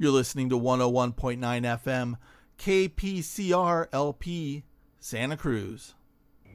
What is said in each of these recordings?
You're listening to 101.9 FM, KPCR LP, Santa Cruz.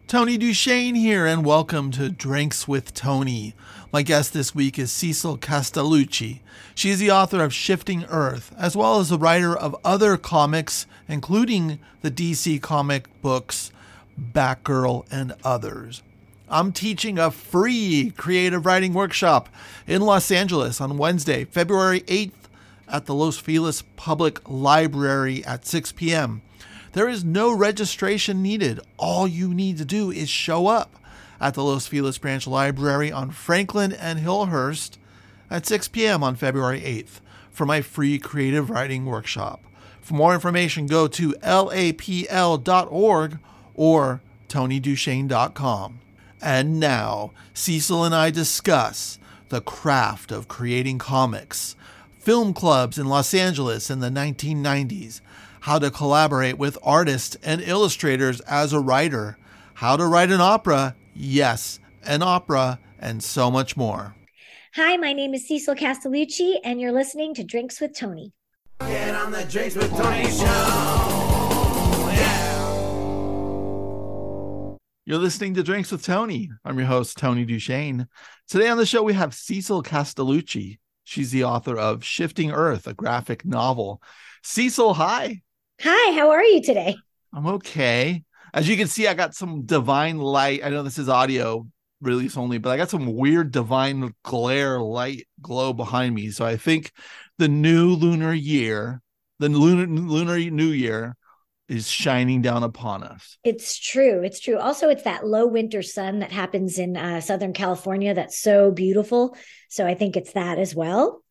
Tony DuShane here, and welcome to Drinks with Tony. My guest this week is Cecil Castellucci. She is the author of Shifting Earth, as well as the writer of other comics, including the DC comic books Batgirl and others. I'm teaching a free creative writing workshop in Los Angeles on Wednesday, February 8th at the Los Feliz Public Library at 6 p.m. There is no registration needed. All you need to do is show up at the Los Feliz Branch Library on Franklin and Hillhurst at 6 p.m. on February 8th for my free creative writing workshop. For more information, go to lapl.org or tonydushane.com. And now, Cecil and I discuss the craft of creating comics, film clubs in Los Angeles in the 1990s, how to collaborate with artists and illustrators as a writer, how to write an opera, yes, an opera, and so much more. Hi, my name is Cecil Castellucci, and you're listening to Drinks with Tony. Get on the Drinks with Tony show. You're listening to Drinks with Tony. I'm your host, Tony DuShane. Today on the show, we have Cecil Castellucci. She's the author of Shifting Earth, a graphic novel. Cecil, hi. Hi, how are you today? I'm okay. As you can see, I got some divine light. I know this is audio release only, but I got some weird divine glare light glow behind me. So I think the new lunar year, the lunar lunar new year is shining down upon us. It's true. It's true. Also, it's that low winter sun that happens in uh, Southern California that's so beautiful. So I think it's that as well.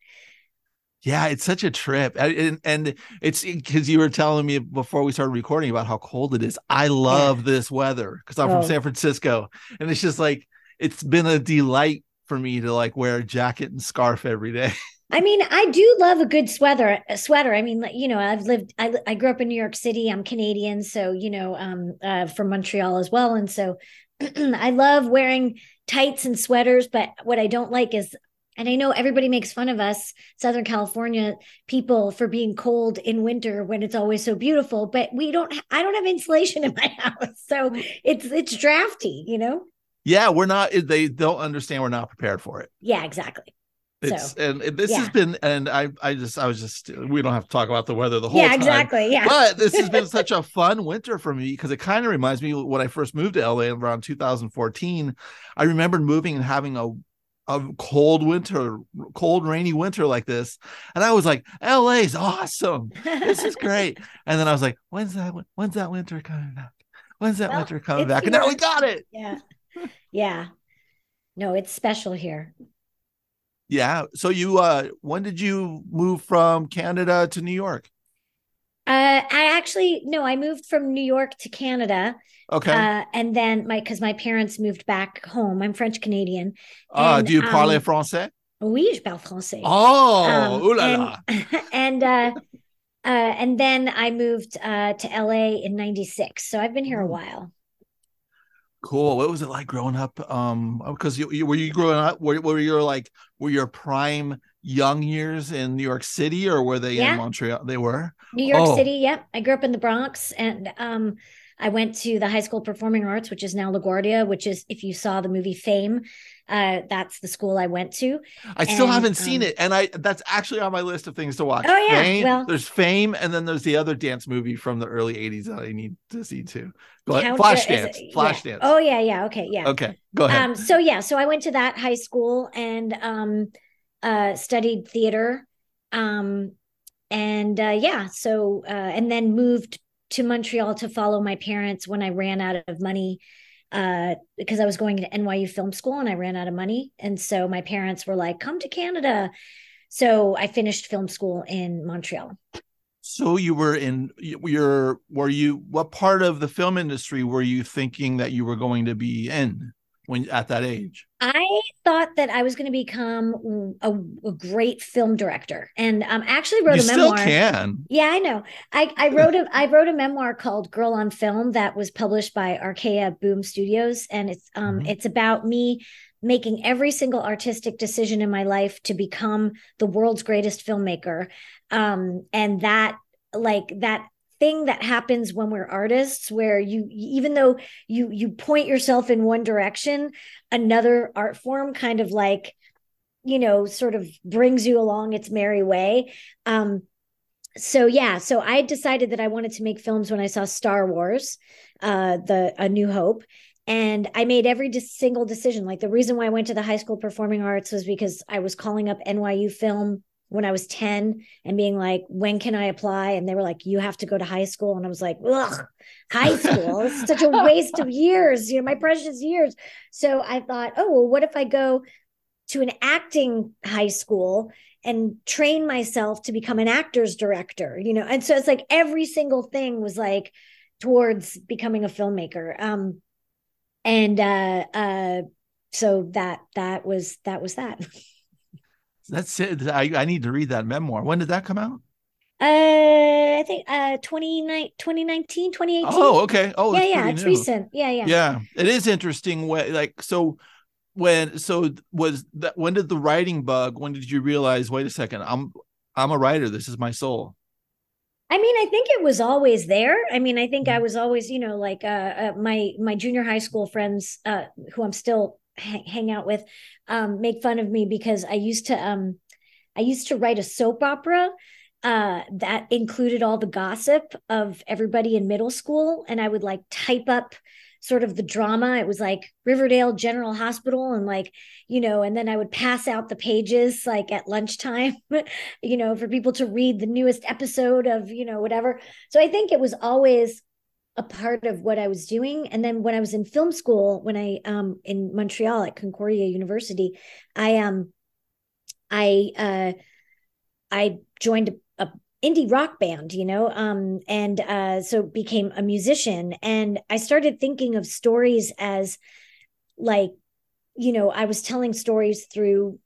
Yeah, it's such a trip. And, and it's because you were telling me before we started recording about how cold it is. I love yeah. this weather because I'm oh. from San Francisco. And it's just like, it's been a delight for me to like wear a jacket and scarf every day. I mean, I do love a good sweater. A sweater. I mean, you know, I've lived. I I grew up in New York City. I'm Canadian, so you know, um, uh, from Montreal as well, and so I love wearing tights and sweaters. But what I don't like is, and I know everybody makes fun of us, Southern California people, for being cold in winter when it's always so beautiful. But we don't. I don't have insulation in my house, so it's it's drafty. You know. Yeah, we're not. They don't understand. We're not prepared for it. Yeah, exactly. It's so, and this yeah. has been and I I just I was just we don't have to talk about the weather the whole yeah, time. exactly. Yeah. But this has been such a fun winter for me because it kind of reminds me when I first moved to LA around 2014. I remembered moving and having a a cold winter, cold rainy winter like this, and I was like, "LA's awesome. This is great." and then I was like, "When's that? When's that winter coming back? When's that well, winter coming back?" And now we got it. Yeah, yeah. No, it's special here. Yeah. So you uh when did you move from Canada to New York? Uh I actually no, I moved from New York to Canada. Okay. Uh, and then my because my parents moved back home. I'm French Canadian. Ah, uh, do you parle um, français? Oui, je parle français. Oh, um, ooh la la. And, and uh uh, and then I moved uh, to LA in '96, so I've been here a hmm. while. Cool. What was it like growing up? Um, because you, you were you growing up were, were your like were your prime young years in New York City or were they yeah. in Montreal? They were New York oh. City. Yep. I grew up in the Bronx and um I went to the High School Performing Arts, which is now LaGuardia, which is if you saw the movie Fame, uh, that's the school I went to. I still and, haven't seen um, it, and I that's actually on my list of things to watch. Oh yeah, Fame, well, there's Fame, and then there's the other dance movie from the early '80s that I need to see too. But Flashdance, Flashdance. Yeah. Oh yeah, yeah. Okay, yeah. Okay, go ahead. Um, so yeah, so I went to that high school and um, uh, studied theater. Um, and uh, yeah, so uh, and then moved to Montreal to follow my parents when I ran out of money uh, because I was going to NYU film school and I ran out of money. And so my parents were like, come to Canada. So I finished film school in Montreal. So you were in your were you what part of the film industry were you thinking that you were going to be in? When at that age? I thought that I was going to become a, a, great film director, and um, actually wrote you a memoir. Still can. Yeah, I know. I, I wrote a I wrote a memoir called "Girl on Film" that was published by Archaia Boom Studios, and it's um mm-hmm. it's about me making every single artistic decision in my life to become the world's greatest filmmaker. Um, and that, like, that thing that happens when we're artists where you even though you you point yourself in one direction another art form kind of like you know sort of brings you along its merry way. Um so yeah so i decided that i wanted to make films when i saw star wars uh the a new hope and i made every single decision. Like the reason why i went to the high school performing arts was because i was calling up nyu film when i was 10 and being like when can i apply? And they were like you have to go to high school. And i was like ugh high school? Such a waste of years you know my precious years. So i thought oh well what if i go to an acting high school and train myself to become an actor's director? You know and so it's like every single thing was like towards becoming a filmmaker. Um and uh uh so that that was that was that that's it. I, I need to read that memoir. When did that come out? Uh i think uh 2019 2018 oh okay. Oh yeah yeah it's new. recent. Yeah yeah. Yeah it is interesting way like so when so was that when did the writing bug when did you realize wait a second i'm i'm a writer. This is my soul. I mean, I think it was always there. I mean, I think I mm-hmm. was always, you know, like uh, uh, my my junior high school friends, uh, who I'm still hang out with, um, make fun of me because I used to um, I used to write a soap opera uh, that included all the gossip of everybody in middle school, and I would like type up sort of the drama. It was like Riverdale General Hospital and like, you know, and then I would pass out the pages like at lunchtime, you know, for people to read the newest episode of, you know, whatever. So I think it was always a part of what I was doing. And then when I was in film school, when I um in Montreal at Concordia University, I um I uh I joined a, indie rock band you know um, and uh, so became a musician and i started thinking of stories as like you know i was telling stories through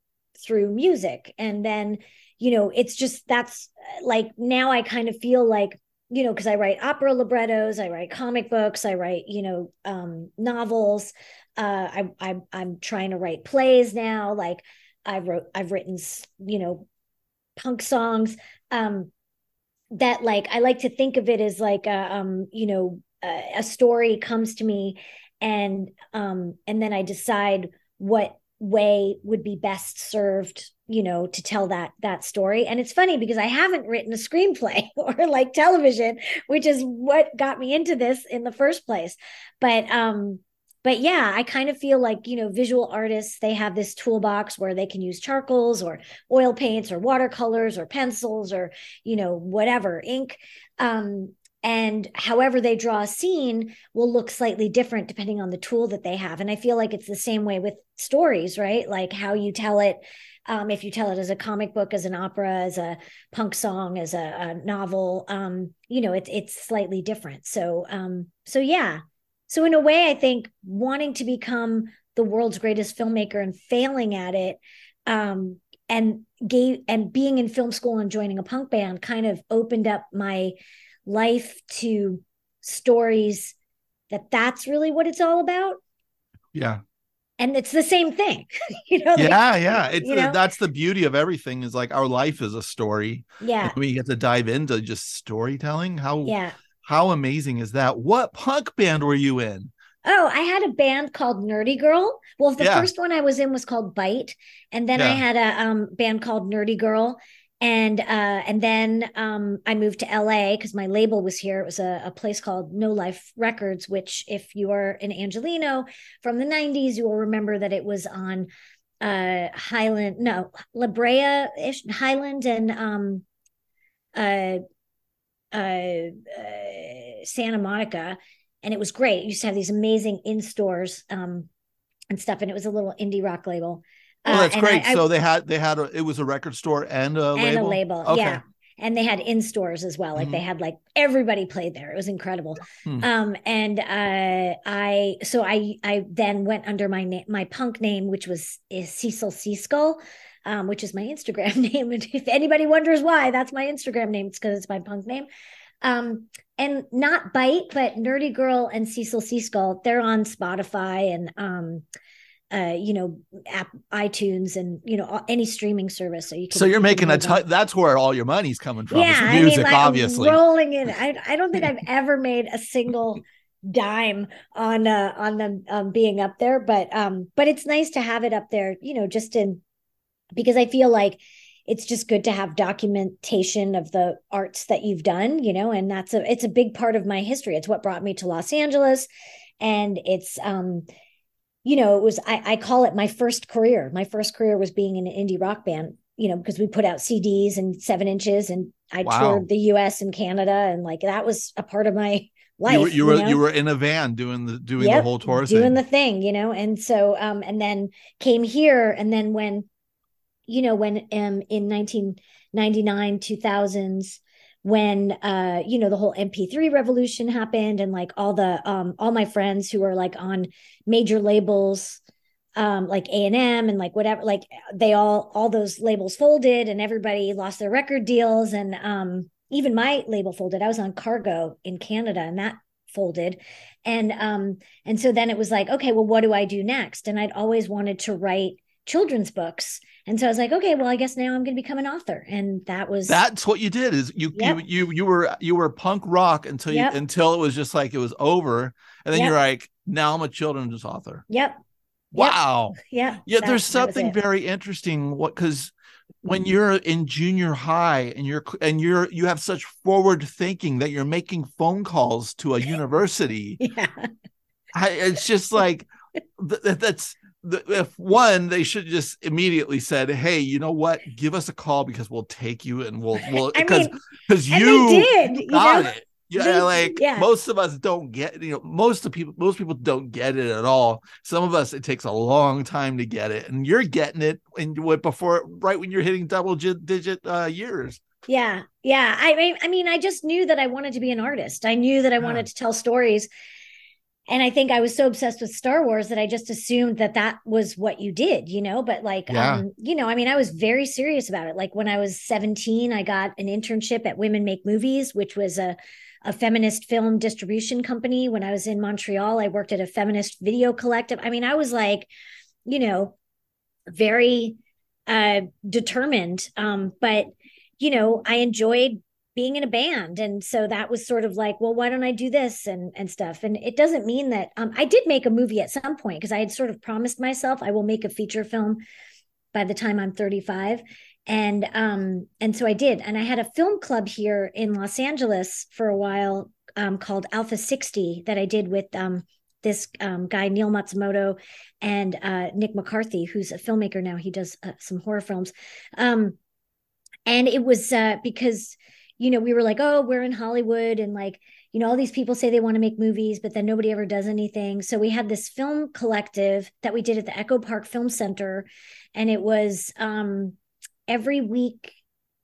through music and then you know it's just that's like now i kind of feel like you know because i write opera librettos i write comic books i write you know um, novels uh, I, I i'm trying to write plays now like i wrote i've written you know punk songs um that like I like to think of it as like a um you know a, a story comes to me and um and then I decide what way would be best served you know to tell that that story and it's funny because i haven't written a screenplay or like television which is what got me into this in the first place but um but yeah, I kind of feel like, you know, visual artists, they have this toolbox where they can use charcoals or oil paints or watercolors or pencils or, you know, whatever, ink. Um, and however they draw a scene will look slightly different depending on the tool that they have. And I feel like it's the same way with stories, right? Like how you tell it. Um, if you tell it as a comic book, as an opera, as a punk song, as a, a novel, um, you know, it's it's slightly different. So, um, so yeah, so, in a way, I think wanting to become the world's greatest filmmaker and failing at it, um, and gave and being in film school and joining a punk band kind of opened up my life to stories that that's really what it's all about. Yeah. And it's the same thing, you know. Yeah, like, yeah. It's you know? that's the beauty of everything. Is like our life is a story. Yeah. we get to dive into just storytelling. How yeah how amazing is that? What punk band were you in? Oh, I had a band called Nerdy Girl. Well, the yeah. first one I was in was called Bite, and then yeah. I had a um, band called Nerdy Girl, and uh, and then um, I moved to LA because my label was here. It was a, a, place called No Life Records, which, if you are an Angelino from the '90s, you will remember that it was on uh, Highland, no La Brea, Highland, and um, uh, uh, uh, Santa Monica, and it was great. It used to have these amazing in stores um, and stuff, and it was a little indie rock label. Oh, that's uh, great. I, so I, they had they had a, it was a record store and a and label. a label, okay. yeah. And they had in stores as well. Like mm-hmm. they had like everybody played there. It was incredible. Hmm. Um, and uh, I so I I then went under my name my punk name, which was is Cecil Seaskull um, which is my Instagram name. And if anybody wonders why, that's my Instagram name. It's because it's my punk name. Um, and not Bite, but Nerdy Girl and Cecil Seaskull, they're on Spotify and um, uh, you know, app, iTunes, and you know, any streaming service. So you can. So you're making a ton. That's where all your money's coming from. yeah, it's I mean, like, obviously. rolling in. I I don't think I've ever made a single dime on uh on them um being up there, but um, but it's nice to have it up there, you know, just in because I feel like it's just good to have documentation of the arts that you've done, you know, and that's a it's a big part of my history. It's what brought me to Los Angeles, and it's um you know, it was I, I call it my first career. My first career was being in an indie rock band, you know, because we put out CDs and seven inches and I Wow. toured the US and Canada and like that was a part of my life. you were you were, know? you were in a van doing the doing the whole tour doing thing. the thing, you know, and so um and then came here and then when you know when um in 1999 2000s when uh you know the whole mp3 revolution happened and like all the um all my friends who are like on major labels um like a&m and like whatever like they all all those labels folded and everybody lost their record deals and um even my label folded. I was on cargo in canada and that folded. And um and so then it was like okay well what do i do next? And i'd always wanted to write children's books and so i was like okay well i guess now i'm going to become an author and that was That's what you did. Is you Yep. you you you were you were punk rock until you Yep. until it was just like it was over, and then Yep. you're like, now I'm a children's author. yep. Wow. yeah Yeah, that- there's something. Very interesting. What because when you're in junior high and you're and you're you have such forward thinking that you're making phone calls to a university, yeah I, it's just like th- th- that's if one they should just immediately said, hey, you know what, give us a call because we'll take you and we'll we'll because because you did you got know it. Yeah, They- like yeah. most of us don't get you know most of people most people don't get it at all. Some of us it takes a long time to get it, and you're getting it and what before right when you're hitting double digit uh, years. Yeah, yeah. I mean, I mean, I just knew that I wanted to be an artist. I knew that I Yeah. wanted to tell stories, and I think I was so obsessed with Star Wars that I just assumed that that was what you did, you know. But like, Yeah. um, you know, I mean, I was very serious about it. Like when I was seventeen, I got an internship at Women Make Movies, which was a a feminist film distribution company. When I was in Montreal, I worked at a feminist video collective. I mean, I was like, you know, very uh determined um but you know i enjoyed being in a band. And so that was sort of like well why don't i do this and and stuff. And it doesn't mean that um i did make a movie at some point because i had sort of promised myself i will make a feature film by the time i'm 35 and um and so i did. And i had a film club here in los angeles for a while um called alpha 60 that i did with um this um, guy Neil Matsumoto and uh, Nick McCarthy, who's a filmmaker now. He does uh, some horror films, um, and it was uh, because you know we were like, oh, we're in Hollywood, and like you know all these people say they want to make movies, but then nobody ever does anything. So we had this film collective that we did at the Echo Park Film Center, and it was um, every week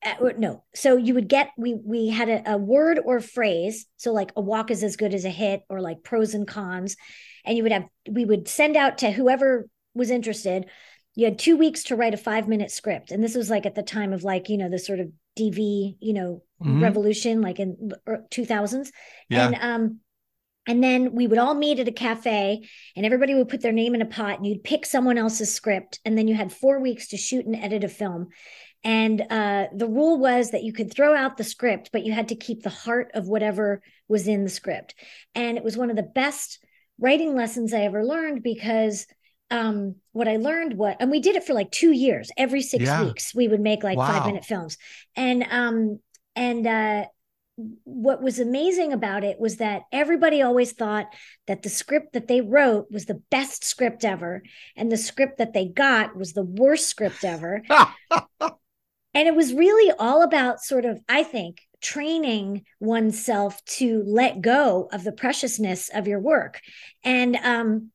uh, or no so you would get we we had a, a word or phrase so like a walk is as good as a hit or like pros and cons and you would have we would send out to whoever was interested you had two weeks to write a five minute script and this was like at the time of like you know the sort of dv you know Mhm. revolution like in er, 2000s Yeah. and um and then we would all meet at a cafe and everybody would put their name in a pot and you'd pick someone else's script and then you had four weeks to shoot and edit a film and uh, the rule was that you could throw out the script but you had to keep the heart of whatever was in the script and it was one of the best writing lessons i ever learned because um, what i learned what and we did it for like two years every six Yeah. weeks we would make like Wow. five minute films and um and uh what was amazing about it was that everybody always thought that the script that they wrote was the best script ever and the script that they got was the worst script ever and it was really all about sort of i think training oneself to let go of the preciousness of your work and um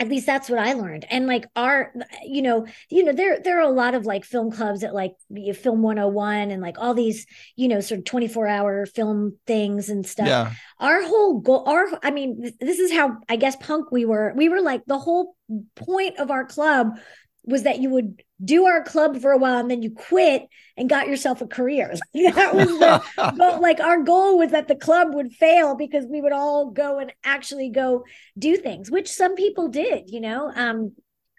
at least that's what I learned. And like our, you know, you know, there there are a lot of like film clubs at like Film 101 and like all these, you know, sort of 24 hour film things and stuff yeah. our whole goal our i mean this is how i guess punk we were we were like the whole point of our club was that you would do our club for a while and then you quit and got yourself a career that was the goal like our goal was that the club would fail because we would all go and actually go do things which some people did you know um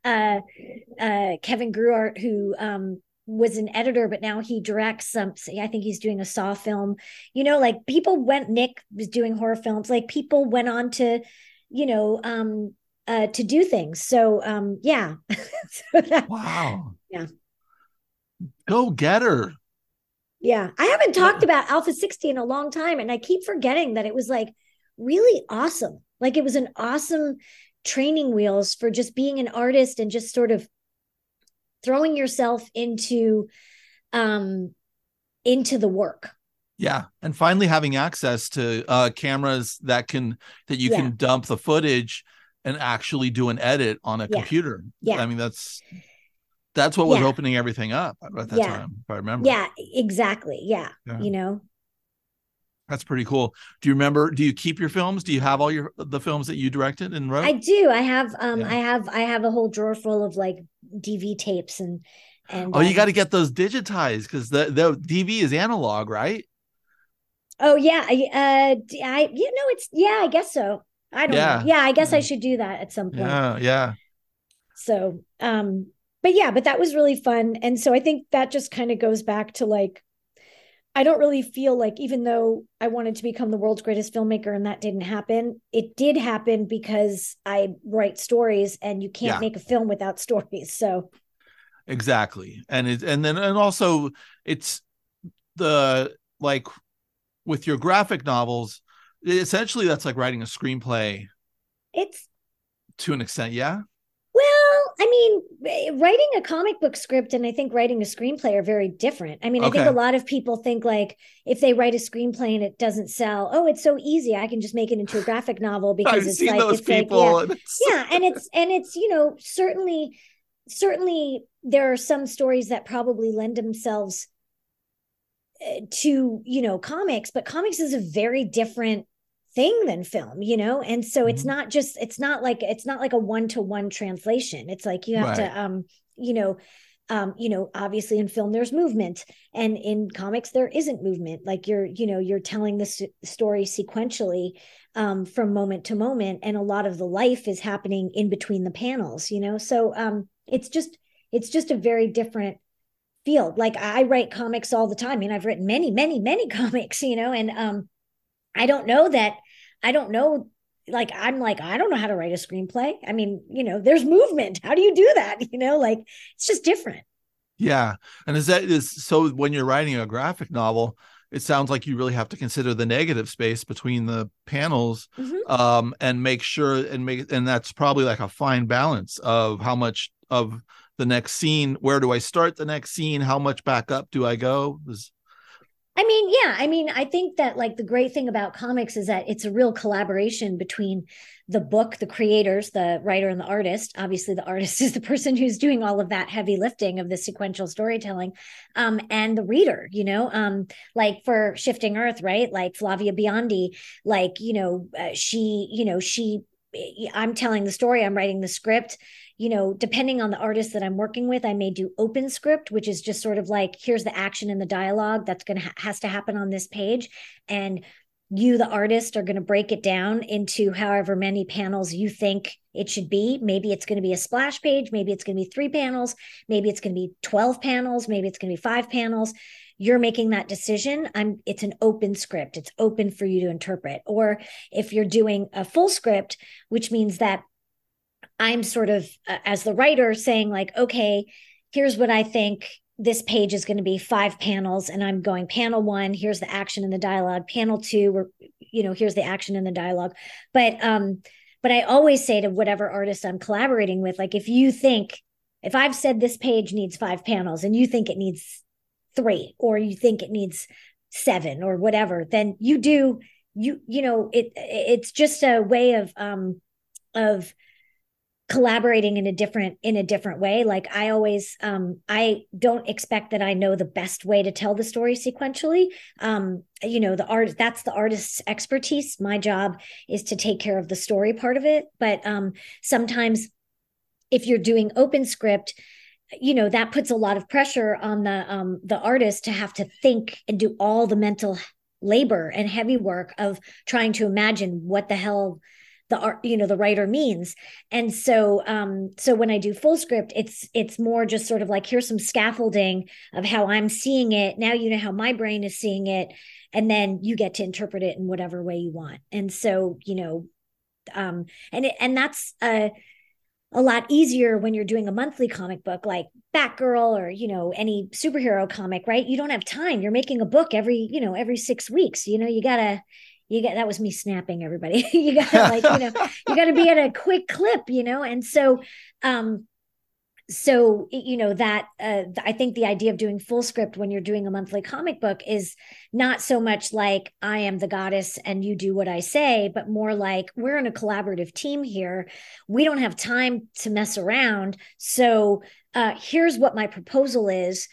uh, uh, Kevin Greutert, who um, was an editor, but now he directs some. I think he's doing a Saw film. You know, like people went. Nick was doing horror films. Like people went on to, you know, um, uh, to do things. So um, yeah. so that, wow. Yeah. Go get her. Yeah, I haven't talked about Alpha 60 in a long time, and I keep forgetting that it was like really awesome. Like it was an awesome training wheels for just being an artist and just sort of throwing yourself into um into the work yeah and finally having access to uh cameras that can that you yeah. can dump the footage and actually do an edit on a yeah. computer yeah i mean that's that's what was yeah. opening everything up at that time if i remember yeah exactly yeah. you know that's pretty cool. Do you remember? Do you keep your films? Do you have all your the films that you directed and wrote? I do. I have. Um, yeah. I have. I have a whole drawer full of like DV tapes and. And oh, um, you got to get those digitized because the the DV is analog, right? Oh yeah, I, uh, I you know it's yeah, I guess so. I don't yeah. know. Yeah, I guess I should do that at some point. Yeah, yeah. So, um, but yeah, but that was really fun, and so I think that just kind of goes back to like I don't really feel like, even though I wanted to become the world's greatest filmmaker and that didn't happen, it did happen because I write stories and you can't yeah. make a film without stories. So, exactly. And it, and then, and also it's the like with your graphic novels, essentially that's like writing a screenplay. It's to an extent. Yeah. Well, I mean, writing a comic book script and I think writing a screenplay are very different. I mean, okay. I think a lot of people think like if they write a screenplay and it doesn't sell, oh, it's so easy. I can just make it into a graphic novel because it's like it's people. like yeah, yeah, and it's and it's you know certainly certainly there are some stories that probably lend themselves eh, to you know comics, but comics is a very different thing than film you know? And so it's mm-hmm. not just it's not like it's not like a one-to-one translation. It's like you have right. to um you know um you know obviously in film there's movement and in comics there isn't movement. Like you're you know you're telling the story sequentially um from moment to moment and a lot of the life is happening in between the panels you know? So um it's just it's just a very different field. Like i write comics all the time mean I've written many many many comics you know? And um I don't know that I don't know like I'm like I don't know how to write a screenplay. I mean, you know, there's movement. How do you do that? You know, like it's just different. Yeah. And is that is so when you're writing a graphic novel, it sounds like you really have to consider the negative space between the panels mm-hmm. um and make sure and make and that's probably like a fine balance of how much of the next scene where do I start the next scene how much back up do I go is I mean, yeah, I mean, I think that like the great thing about comics is that it's a real collaboration between the book, the creators, the writer, and the artist. Obviously, the artist is the person who's doing all of that heavy lifting of the sequential storytelling, um, and the reader. You know, um, like for Shifting Earth, right? Like Flavia Biondi, like you know, uh, she, you know, she I'm telling the story, I'm writing the script. You know, depending on the artist that I'm working with, I may do open script, which is just sort of like here's the action and the dialogue that's going to ha- has to happen on this page. And you the artist are going to break it down into however many panels you think it should be. Maybe it's going to be a splash page, maybe it's going to be 3 panels, maybe it's going to be 12 panels, maybe it's going to be 5 panels. You're making that decision. I'm it's an open script. It's open for you to interpret. Or if you're doing a full script which means that i'm sort of uh, as the writer saying like okay here's what i think this page is going to be five panels and i'm going panel one here's the action and the dialogue panel two or you know here's the action and the dialogue. But um but i always say to whatever artist i'm collaborating with like if you think if i've said this page needs five panels and you think it needs three or you think it needs seven or whatever then you do you you know it it's just a way of um of collaborating in a different in a different way. Like i always um i don't expect that i know the best way to tell the story sequentially. Um you know the art that's the artist's expertise. My job is to take care of the story part of it. But um sometimes if you're doing open script you know that puts a lot of pressure on the um the artist to have to think and do all the mental labor and heavy work of trying to imagine what the hell the art you know the writer means and so um so when i do full script it's it's more just sort of like here's some scaffolding of how i'm seeing it now you know how my brain is seeing it and then you get to interpret it in whatever way you want and so you know um and it, and that's uh a lot easier when you're doing a monthly comic book like Batgirl or you know any superhero comic, right? You don't have time. You're making a book every you know every six weeks. You know you gotta you got that was me snapping everybody. you gotta like you know you gotta be at a quick clip, you know, and so um so you know that uh, i think the idea of doing full script when you're doing a monthly comic book is not so much like i am the goddess and you do what i say but more like we're in a collaborative team here. We don't have time to mess around. So uh, here's what my proposal is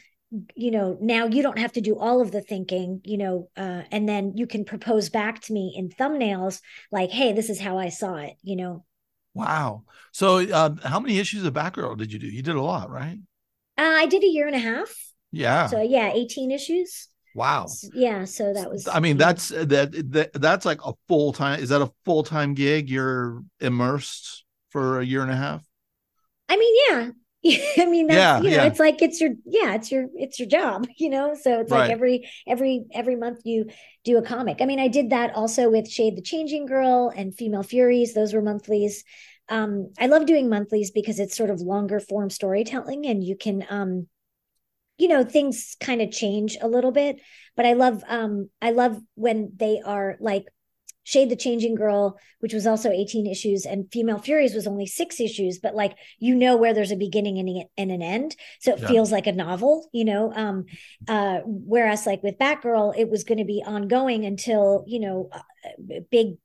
you know now you don't have to do all of the thinking you know uh, and then you can propose back to me in thumbnails like hey this is how i saw it you know Wow. So, uh, how many issues of Batgirl did you do? You did a lot, right? Uh, I did a year and a half. Yeah. So yeah, 18 issues. Wow. Yeah. So that was. I mean, that's that, that that's like a full time. Is that a full time gig? You're immersed for a year and a half. I mean, yeah. I mean, that's, Yeah, you know, yeah. it's like it's your yeah, it's your it's your job, you know. So it's Right. like every every every month you do a comic. I mean, I did that also with Shade the Changing Girl and Female Furies. Those were monthlies. Um, I love doing monthlies because it's sort of longer form storytelling, and you can um, you know, things kind of change a little bit. But I love um, I love when they are like Shade the Changing Girl, which was also 18 issues, and Female Furies was only six issues, but like you know where there's a beginning and, and an end. So it Yeah. feels like a novel, you know. Um, uh, whereas like with Batgirl, it was going to be ongoing until, you know, uh, big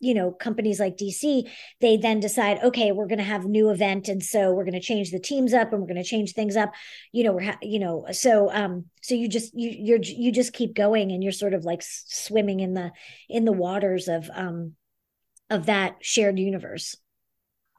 you know companies like dc they then decide okay we're going to have new event and so we're going to change the teams up and we're going to change things up you know we're ha- you know so um so you just you you're you just keep going and you're sort of like swimming in the in the waters of um of that shared universe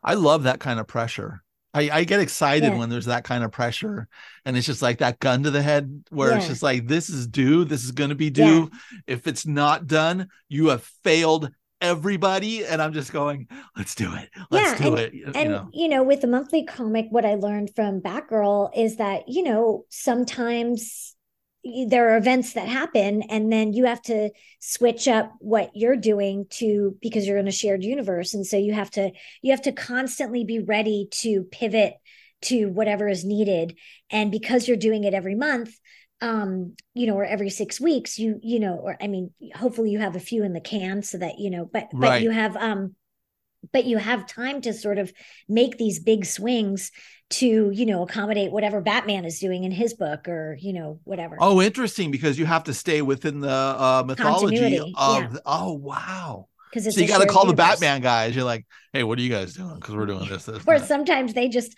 I love that kind of pressure. I, I get excited Yeah. when there's that kind of pressure, and it's just like that gun to the head, where it's just like this is due, this is going to be due. If it's not done, you have failed everybody, and I'm just going, let's do it, let's Yeah, do it. You and know, you know with the monthly comic what i learned from batgirl is that you know sometimes there are events that happen and then you have to switch up what you're doing to because you're in a shared universe and so you have to you have to constantly be ready to pivot to whatever is needed and because you're doing it every month um you know or every 6 weeks you you know or i mean hopefully you have a few in the can so that you know but but you have um but you have time to sort of make these big swings to you know accommodate whatever batman is doing in his book or you know whatever oh, interesting because you have to stay within the uh, mythology Continuity, of. yeah. oh, wow. Because it's So you got to call the. Batman guys. You're like, hey, what are you guys doing? Because we're doing this. this or that. sometimes they just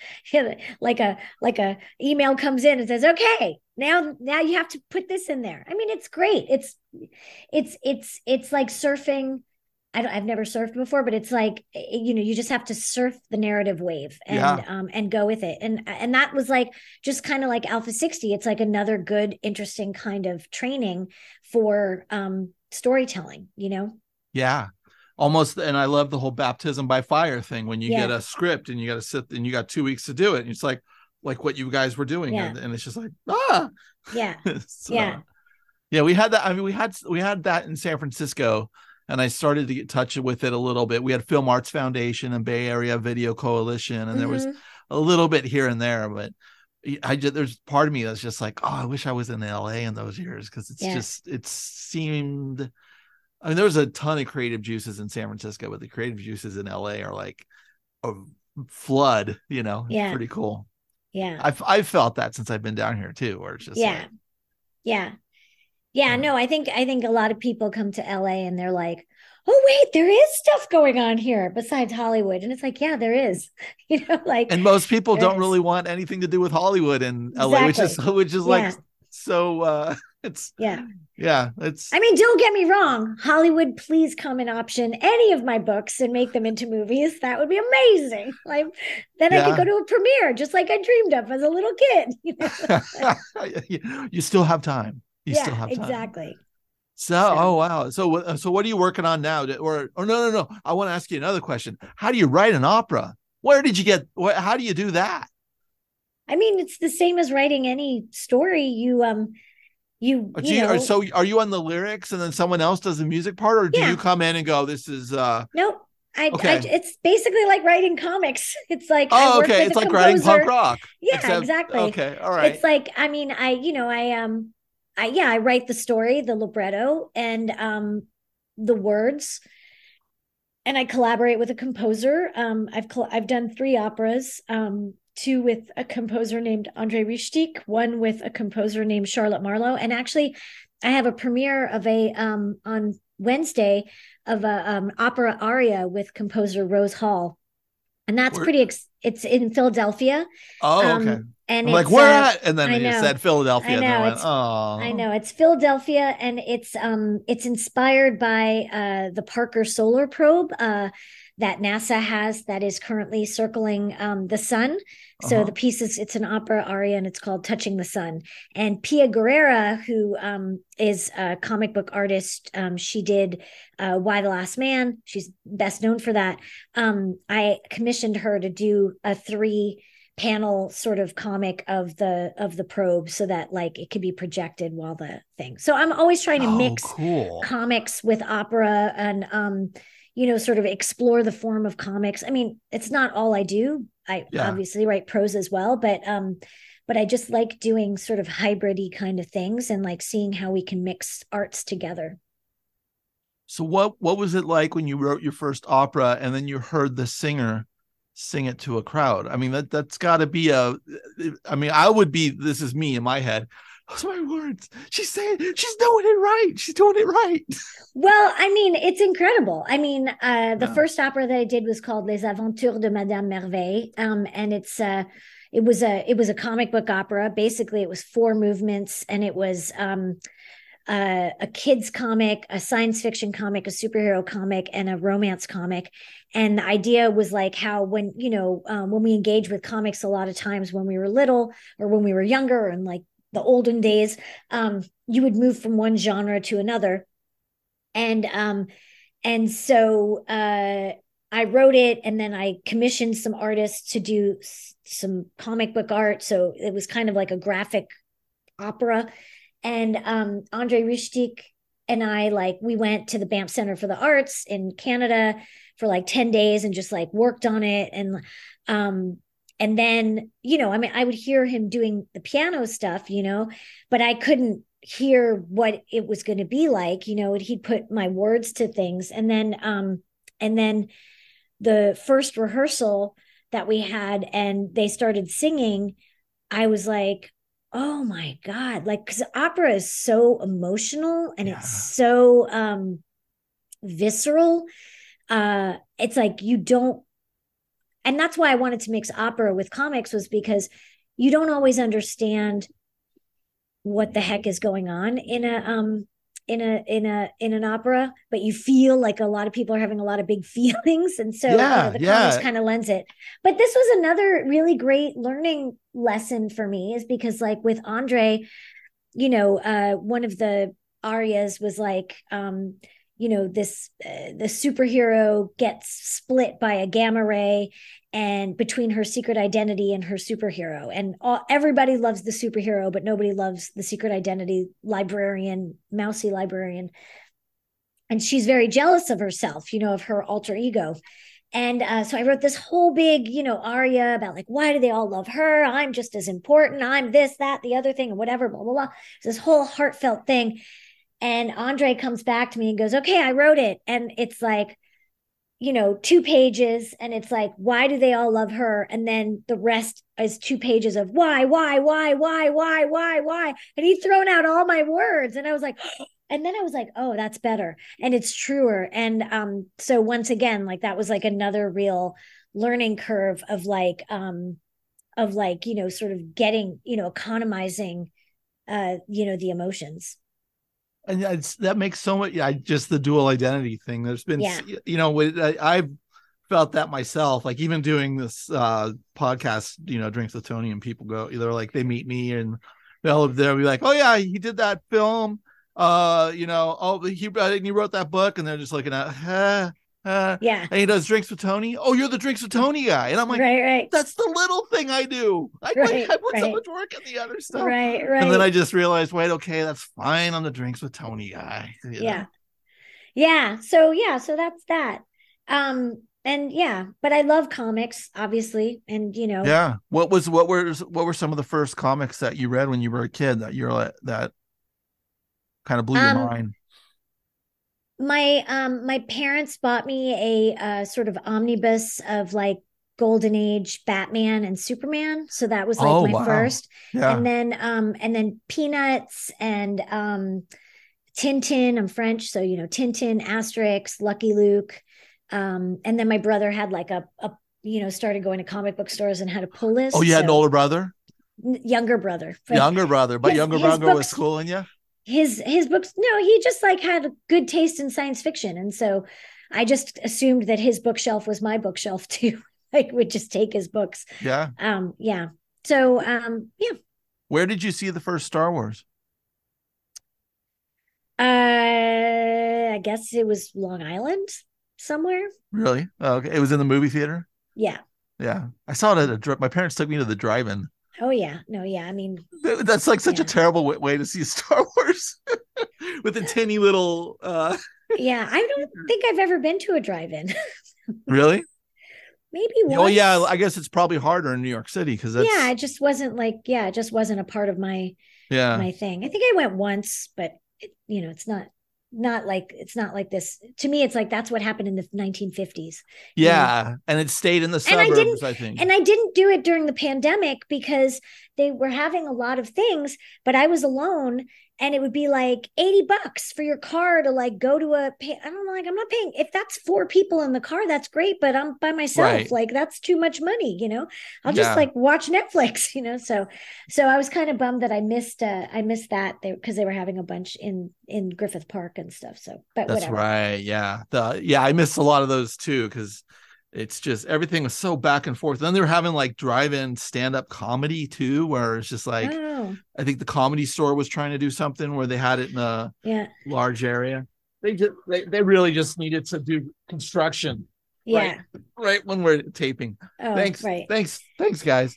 like a like a email comes in and says okay now now you have to put this in there i mean it's great it's it's it's it's like surfing I don't, I've never surfed before, but it's like eh, you know you just have to surf the narrative wave and Yeah. um and go with it and and that was like just kind of like Alpha sixty. It's like another good, interesting kind of training for um storytelling. You know, Yeah. Almost and I love the whole baptism by fire thing when you Yeah. get a script and you got to sit and you got 2 weeks to do it and it's like like what you guys were doing Yeah. and, and it's just like ah yeah, So, Yeah. Yeah, we had that I mean we had we had that in San Francisco and I started to get touch with it a little bit. We had Film Arts Foundation and Bay Area Video Coalition and there was Mhm. a little bit here and there but I just there's part of me that's just like, oh, I wish I was in LA in those years because it's Yeah. just it seemed I mean, there was a ton of creative juices in San Francisco, but the creative juices in LA are like a flood, you know. It's Yeah. pretty cool. yeah. I've I've felt that since I've been down here too, where it's just yeah like, yeah yeah Yeah. no i think i think a lot of people come to la and they're like oh wait there is stuff going on here besides hollywood and it's like yeah there is you know like and most people don't is. really want anything to do with Hollywood and LA, which is which is like Yeah. so uh it's yeah yeah, it's i mean don't get me wrong hollywood please come and option any of my books and make them into movies that would be amazing like then i Yeah. could go to a premiere just like i dreamed of as a little kid you know? you, you still have time. You yeah still have time. exactly So, oh wow. So, so what are you working on now? Or, or no, no, no. I want to ask you another question. How do you write an opera? Where did you get? What, how do you do that? I mean, it's the same as writing any story. You, um, you, Are you you- know, so are you on the lyrics and then someone else does the music part, or do Yeah. you come in and go, "This is"? uh nope. I, I, Okay. it's basically like writing comics. It's like I Oh, okay. It's like writing punk rock. Yeah, except- exactly. Okay, all right. It's like I mean, I you know, I um, I yeah, I write the story, the libretto, and um, the words, and I collaborate with a composer. Um, I've I've done three operas. Um, two with a composer named Andre Ristic, one with a composer named Charlotte Marlowe, and actually, I have a premiere of a um on Wednesday of a um opera aria with composer Rose Hall. And that's Where- pretty. Ex- it's in Philadelphia, oh, um, okay. and like, where uh, at? And then I you know. said Philadelphia. I and then I know, went, it's- oh, I know it's Philadelphia, and it's um it's inspired by uh the Parker Solar Probe uh that NASA has that is currently circling um the sun. So Uh-huh. the piece is it's an opera aria and it's called Touching the Sun. And Pia Guerra, who um is a comic book artist, um she did uh Y: The Last Man. She's best known for that. Um I commissioned her to do a three panel sort of comic of the of the probe so that like it could be projected while the thing so i'm always trying to Oh, mix cool. comics with opera and um you know sort of explore the form of comics i mean it's not all i do i Yeah. obviously write prose as well but um but i just like doing sort of hybridy kind of things and like seeing how we can mix arts together So what what was it like when you wrote your first opera and then you heard the singer sing it to a crowd? I mean that that's got to be a I mean I would be this is me in my head. Those are my words. She's saying she's doing it right. She's doing it right. Well, I mean, it's incredible. I mean, uh, the Yeah. first opera that I did was called Les Aventures de Madame Merveille, um, and it's uh, it was a it was a comic book opera. Basically, it was four movements, and it was um, uh, a kids comic, a science fiction comic, a superhero comic, and a romance comic. And the idea was like how when you know um, when we engage with comics, a lot of times when we were little or when we were younger, and like the olden days, um, you would move from one genre to another. And um and so uh i wrote it and then i commissioned some artists to do s- some comic book art. So it was kind of like a graphic opera. And um andre Ristic and i like we went to the banff center for the arts in canada for like 10 days and just like worked on it. And um and then you know i mean i would hear him doing the piano stuff you know but i couldn't hear what it was going to be like you know he'd put my words to things and then um and then the first rehearsal that we had and they started singing i was like oh my god like cuz opera is so emotional and Yeah. it's so um visceral uh it's like you don't and that's why i wanted to mix opera with comics was because you don't always understand what the heck is going on in a um in a in a in an opera but you feel like a lot of people are having a lot of big feelings and so you know, the yeah. comics kind of lends it but this was another really great learning lesson for me is because like with andre you know uh one of the arias was like um you know this uh, the superhero gets split by a gamma ray and between her secret identity and her superhero. And all, everybody loves the superhero but nobody loves the secret identity librarian mousy librarian. And she's very jealous of herself you know of her alter ego. And uh, so i wrote this whole big you know aria about like why do they all love her? I'm just as important. I'm this that the other thing and whatever blah blah blah. This whole heartfelt thing and andre comes back to me and goes okay i wrote it and it's like you know, two pages and it's like, why do they all love her? And then the rest is two pages of why, why, why, why, why, why, why. And he'd thrown out all my words. And I was like, and then I was like, oh, that's better. And it's truer. And um, so once again, like that was like another real learning curve of like um of like, you know, sort of getting, you know, economizing uh, you know, the emotions. And it's, that makes so much yeah just the dual identity thing. There's been Yeah. you know with- I, i've felt that myself like even doing this uh podcast you know drinks with tony and people go either like they meet me and they'll they'll be like oh yeah he did that film uh, you know, oh, he uh, he wrote that book, and they're just looking at, uh, Yeah. and he does drinks with Tony. Oh, you're the drinks with Tony guy, and I'm like, right, right. that's the little thing I do. I, Right, I put so much work in the other stuff. Right, right. And then I just realized, wait, okay, that's fine. I'm the drinks with Tony guy. you know? yeah. Yeah. So yeah, so that's that. Um and yeah, but I love comics, obviously. And you know, Yeah. What was what were what were some of the first comics that you read when you were a kid that you're that kind of blew your Um, mind? My um my parents bought me a uh sort of omnibus of like golden age batman and superman so that was like Oh, my wow. first Yeah. and then um and then peanuts and um tintin i'm french so you know tintin asterix lucky luke um and then my brother had like a, a you know started going to comic book stores and had a pull list oh, you had an older brother, younger brother younger brother, but his- younger his brother was schooling you. His his books no he just like had a good taste in science fiction and so i just assumed that his bookshelf was my bookshelf too like would just take his books Yeah. um yeah so um yeah Where did you see the first Star Wars? uh i guess it was long island somewhere Really? Oh, okay. It was in the movie theater. yeah Yeah, I saw it at a. My parents took me to the drive-in. Oh yeah no yeah i mean Th- That's like such a terrible way, to see Star Wars with a tinny little. uh yeah i don't think i've ever been to a drive-in Really? maybe Oh yeah, I guess it's probably harder in New York City because yeah it just wasn't like yeah it just wasn't a part of my yeah. my thing. I think I went once, but it, you know, it's not not like it's not like this. To me, it's like that's what happened in the 1950s. Yeah, and it stayed in the And I suburbs. didn't- I, think. And I didn't do it during the pandemic because they were having a lot of things, but I was alone and it would be like 80 bucks for your car to like go to a pay- I don't know like I'm not paying if that's four people in the car that's great but I'm by myself Right. like that's too much money you know I'll just Yeah. like watch Netflix you know so so I was kind of bummed that I missed uh I missed that they because they were having a bunch in in Griffith Park and stuff so but That's whatever right. Yeah. The yeah, I missed a lot of those too because it's just everything was so back and forth. And Then they were having like drive-in stand-up comedy too, where it's just like oh I think the comedy store was trying to do something where they had it in a yeah large area. They just they, they really just needed to do construction yeah right when we're taping. oh thanks. right Thanks. Thanks, guys.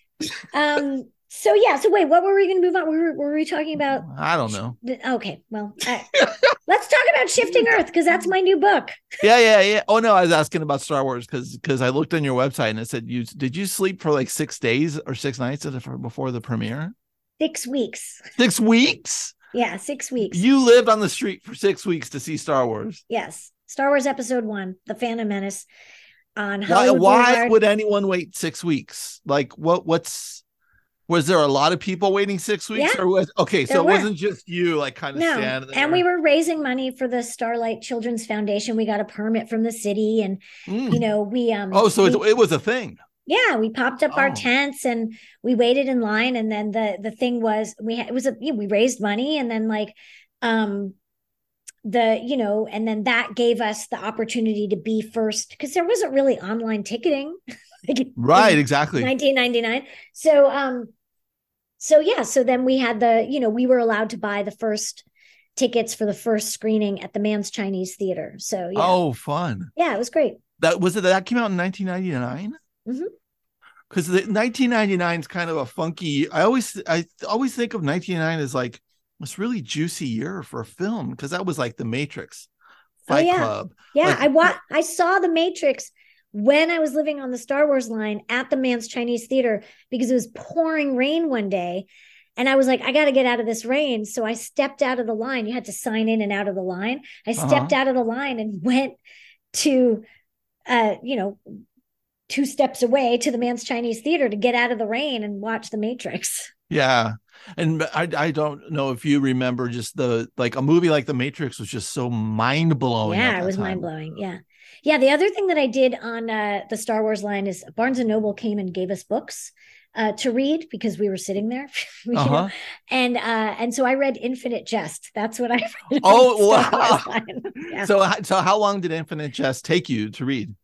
um so yeah so wait what were we going to move on were, were we talking about I don't know. Okay, well, I, let's talk about Shifting Earth because that's my new book. Yeah, yeah, yeah. Oh no, I was asking about Star Wars because because I looked on your website and it said you did you sleep for like six days or six nights before the premiere? Six weeks. Six weeks. Yeah, six weeks. You lived on the street for six weeks to see Star Wars. yes, Star Wars Episode One: The Phantom Menace on Why, Hollywood why Boulevard. would anyone wait six weeks? Like, what? What's was there a lot of people waiting six weeks, Yeah, or was okay? So it were. wasn't just you, like, kind of no, standing there. and we were raising money for the Starlight Children's Foundation. We got a permit from the city, and Mm. you know, we um. Oh, so we, it, it was a thing. yeah, we popped up our Oh. tents and we waited in line, and then the the thing was we had, it was a you know, we raised money, and then like um the you know and then that gave us the opportunity to be first because there wasn't really online ticketing like Right, exactly. 1999 so um so yeah so then we had the you know we were allowed to buy the first tickets for the first screening at the Mann's Chinese Theater so yeah Oh, fun. yeah it was great That was it. That came out in 1999. Mhm. Because the 1999 is kind of a funky. I always I always think of 1999 as like this really juicy year for a film because that was like The Matrix, Oh, Fight yeah. Club. yeah Like- i wa- i saw the matrix when i was living on the star wars line at the Mann's Chinese Theater because it was pouring rain one day. And i was like i got to get out of this rain. So i stepped out of the line. You had to sign in and out of the line. I stepped Uh-huh. out of the line and went to uh you know two steps away to the Mann's Chinese Theater to get out of the rain and watch the matrix. Yeah. And I I don't know if you remember just the like a movie like The Matrix was just so mind blowing. yeah it was mind blowing yeah yeah the other thing that i did on uh the star wars line is barnes and noble came and gave us books uh, to read because we were sitting there, you? Uh huh. and uh, and so I read Infinite Jest. That's what I read. Oh, wow. Yeah. So so how long did Infinite Jest take you to read?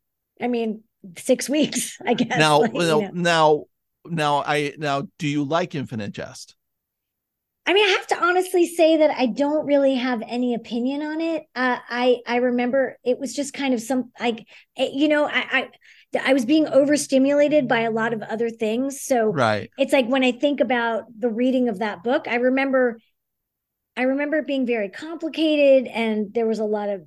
I mean, six weeks, I guess. now, like, you know. now, now, I now, do you like Infinite Jest? I mean, I have to honestly say that I don't really have any opinion on it. Uh, I I remember it was just kind of some like eh, you know I I I was being overstimulated by a lot of other things. So Right. it's like when I think about the reading of that book, I remember I remember it being very complicated and there was a lot of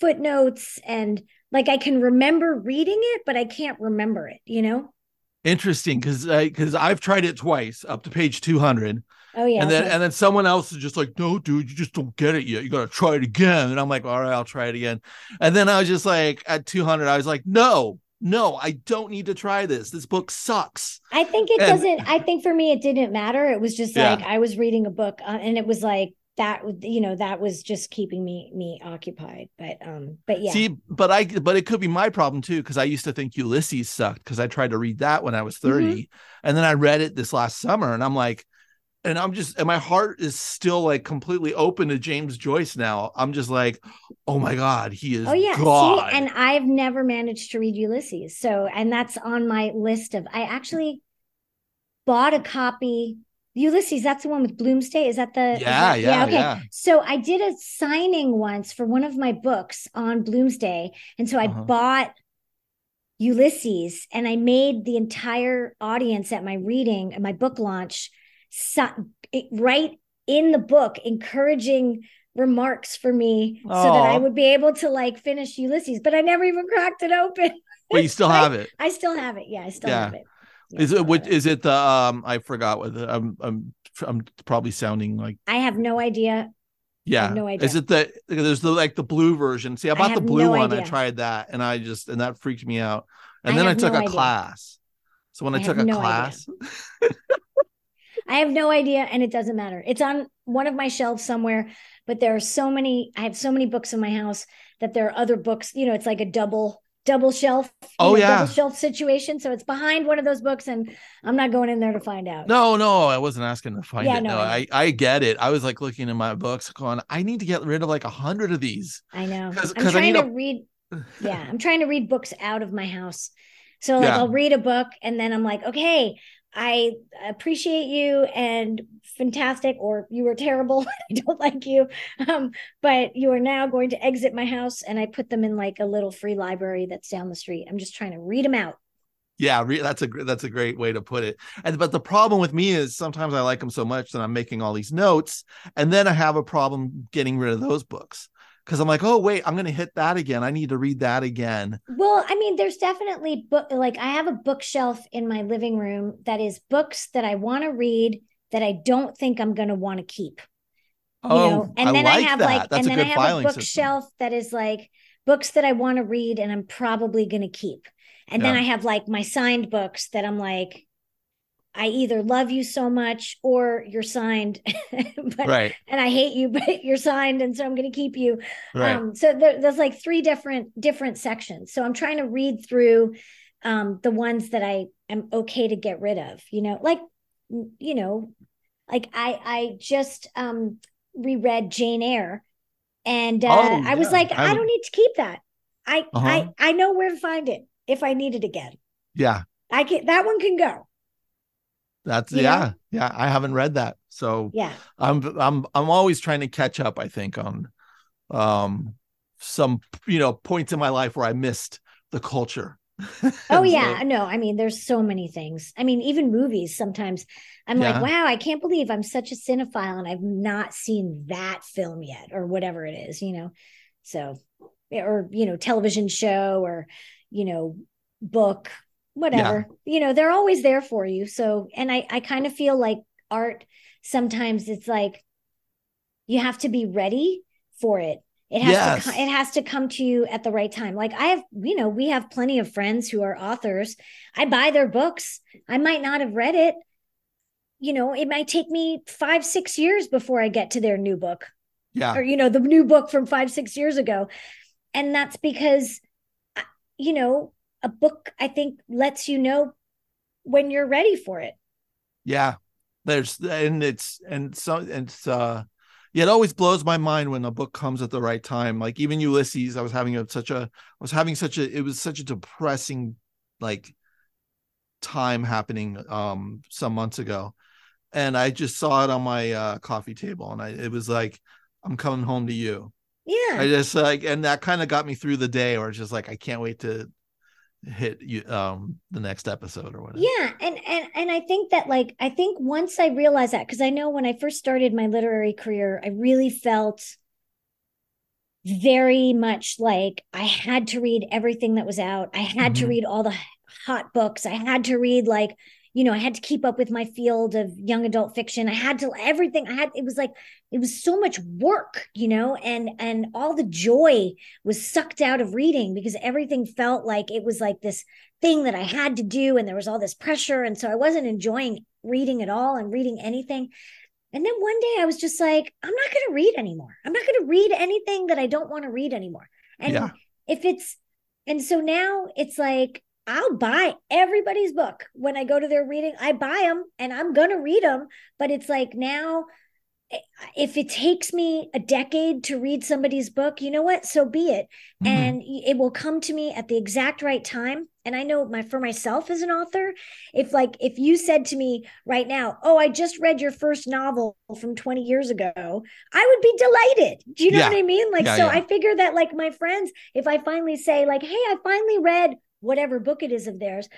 footnotes and like I can remember reading it, but I can't remember it, you know? Interesting, because because I've tried it twice up to page two hundred, Oh yeah. and then and then someone else is just like, no, dude, you just don't get it yet. You gotta try it again. And I'm like, all right, I'll try it again. And then I was just like, at 200, I was like, no, no, I don't need to try this. This book sucks. I think it And- doesn't. I think for me, it didn't matter. It was just Yeah. like I was reading a book, uh, and it was like that. You know, that was just keeping me me occupied. But um, but yeah, See, but I but it could be my problem too, because I used to think Ulysses sucked because I tried to read that when I was 30. Mm-hmm. And then I read it this last summer, and I'm like, and I'm just and my heart is still like completely open to James Joyce now. I'm just like, oh my God, he is oh yeah. God. See, and I've never managed to read Ulysses, so and that's on my list of. I actually bought a copy. Ulysses, that's the one with Bloomsday. Is that the? Yeah, that- yeah, okay. yeah. So I did a signing once for one of my books on Bloomsday, and so I Uh-huh. bought Ulysses, and I made the entire audience at my reading and my book launch right in the book, encouraging remarks for me so that I would be able to like finish Ulysses. But I never even cracked it open. but you still I- have it. I still have it. Yeah, I still Yeah. have it. Yeah, Is it what it. is it the um I forgot what the I'm I'm I'm probably sounding like I have no idea. yeah. no idea. Is it the there's the like the blue version? See, I I bought the blue no one. I tried that and I just and that freaked me out. And I then I took no a idea. class. So when I, I took a no class, I have no idea, and it doesn't matter. It's on one of my shelves somewhere, but there are so many. I have so many books in my house that there are other books. You know, it's like a double double shelf. Oh, know, yeah. double shelf situation. So it's behind one of those books, and I'm not going in there to find out. no, no, I wasn't asking to find Yeah, it. no, No, I I, get it. I was like looking in my books, going, I need to get rid of like a hundred of these. I know. 'Cause- I'm 'cause trying to a- read. Yeah, I'm trying to read books out of my house. So like Yeah. I'll read a book and then I'm like, okay, I appreciate you and fantastic, or you were terrible. I don't like you. Um, but you are now going to exit my house, and I put them in like a little free library that's down the street. I'm just trying to read them out. Yeah, re- that's a that's a great way to put it. And but the problem with me is sometimes I like them so much that I'm making all these notes, and then I have a problem getting rid of those books because I'm like, oh wait, I'm gonna hit that again. I need to read that again. Well, I mean, there's definitely book like I have a bookshelf in my living room that is books that I want to read that I don't think I'm going to want to keep. You Oh, know, and I then like I have that. like, that's and then I have a filing system. bookshelf that is like books that I want to read and I'm probably going to keep. And then I have like my signed books that I'm like, I either love you so much or you're signed, but Right, and I hate you, but you're signed, and so I'm going to keep you. right. Um, so there, there's like three different different sections. So I'm trying to read through um, the ones that I am okay to get rid of. You know, like you know, like I I just um, reread Jane Eyre, and uh, Oh, I was like, I I, don't need to keep that. I Uh-huh. I I know where to find it if I need it again. yeah, I can that one can go. That's know? yeah, yeah. I haven't read that, so Yeah. I'm I'm I'm always trying to catch up. I think on um some you know points in my life where I missed the culture. Oh yeah, so- no, I mean there's so many things. I mean even movies sometimes I'm Yeah. like, wow, I can't believe I'm such a cinephile and I've not seen that film yet or whatever it is, you know. So or you know, television show or you know, book, whatever. You know, they're always there for you. So and I I kind of feel like art sometimes it's like you have to be ready for it. It has Yes. to it has to come to you at the right time. Like I have, you know, we have plenty of friends who are authors. I buy their books. I might not have read it. You know, it might take me 5 6 years before I get to their new book yeah, or you know, the new book from 5 6 years ago. And that's because you know, a book I think lets you know when you're ready for it. yeah. There's and it's and so it's uh yeah, it always blows my mind when a book comes at the right time. Like even Ulysses, I was having a, such a I was having such a it was such a depressing like time happening um some months ago. and I just saw it on my uh, coffee table, and I it was like, I'm coming home to you. Yeah. I just like, and that kind of got me through the day, or just like, I can't wait to hit you um the next episode or whatever. Yeah, and and and I think that like I think once I realized that because I know when I first started my literary career, I really felt very much like I had to read everything that was out. I had to Mhm. read all the hot books. I had to read like, you know, I had to keep up with my field of young adult fiction. I had to everything. I had it was like it was so much work, you know, and and all the joy was sucked out of reading because everything felt like it was like this thing that I had to do and there was all this pressure and so I wasn't enjoying reading at all and reading anything. And then one day I was just like, I'm not going to read anymore. I'm not going to read anything that I don't want to read anymore. And Yeah. if it's, and so now it's like, I'll buy everybody's book when I go to their reading. I buy them and I'm going to read them. But it's like now, if it takes me a decade to read somebody's book, you know what? So be it Mhm. and it will come to me at the exact right time and i know my for myself as an author if like if you said to me right now oh i just read your first novel from 20 years ago i would be delighted do you know Yeah. what i mean like Yeah, so yeah. i figure that like my friends if i finally say like hey i finally read whatever book it is of theirs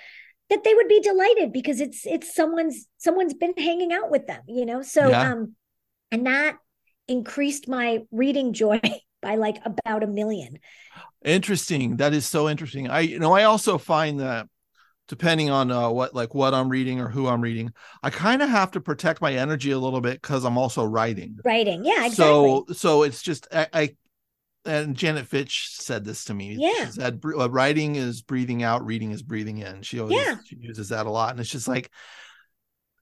that they would be delighted because it's it's someone's someone's been hanging out with them you know so Yeah. um and that increased my reading joy by like about a million Interesting. That is so interesting. I you know I also find that depending on uh, what like what I'm reading or who I'm reading, I kind of have to protect my energy a little bit because I'm also writing. writing yeah exactly So so it's just I, I and Janet Fitch said this to me. Yeah. She said uh, writing is breathing out, reading is breathing in. She always Yeah. she uses that a lot, and it's just like.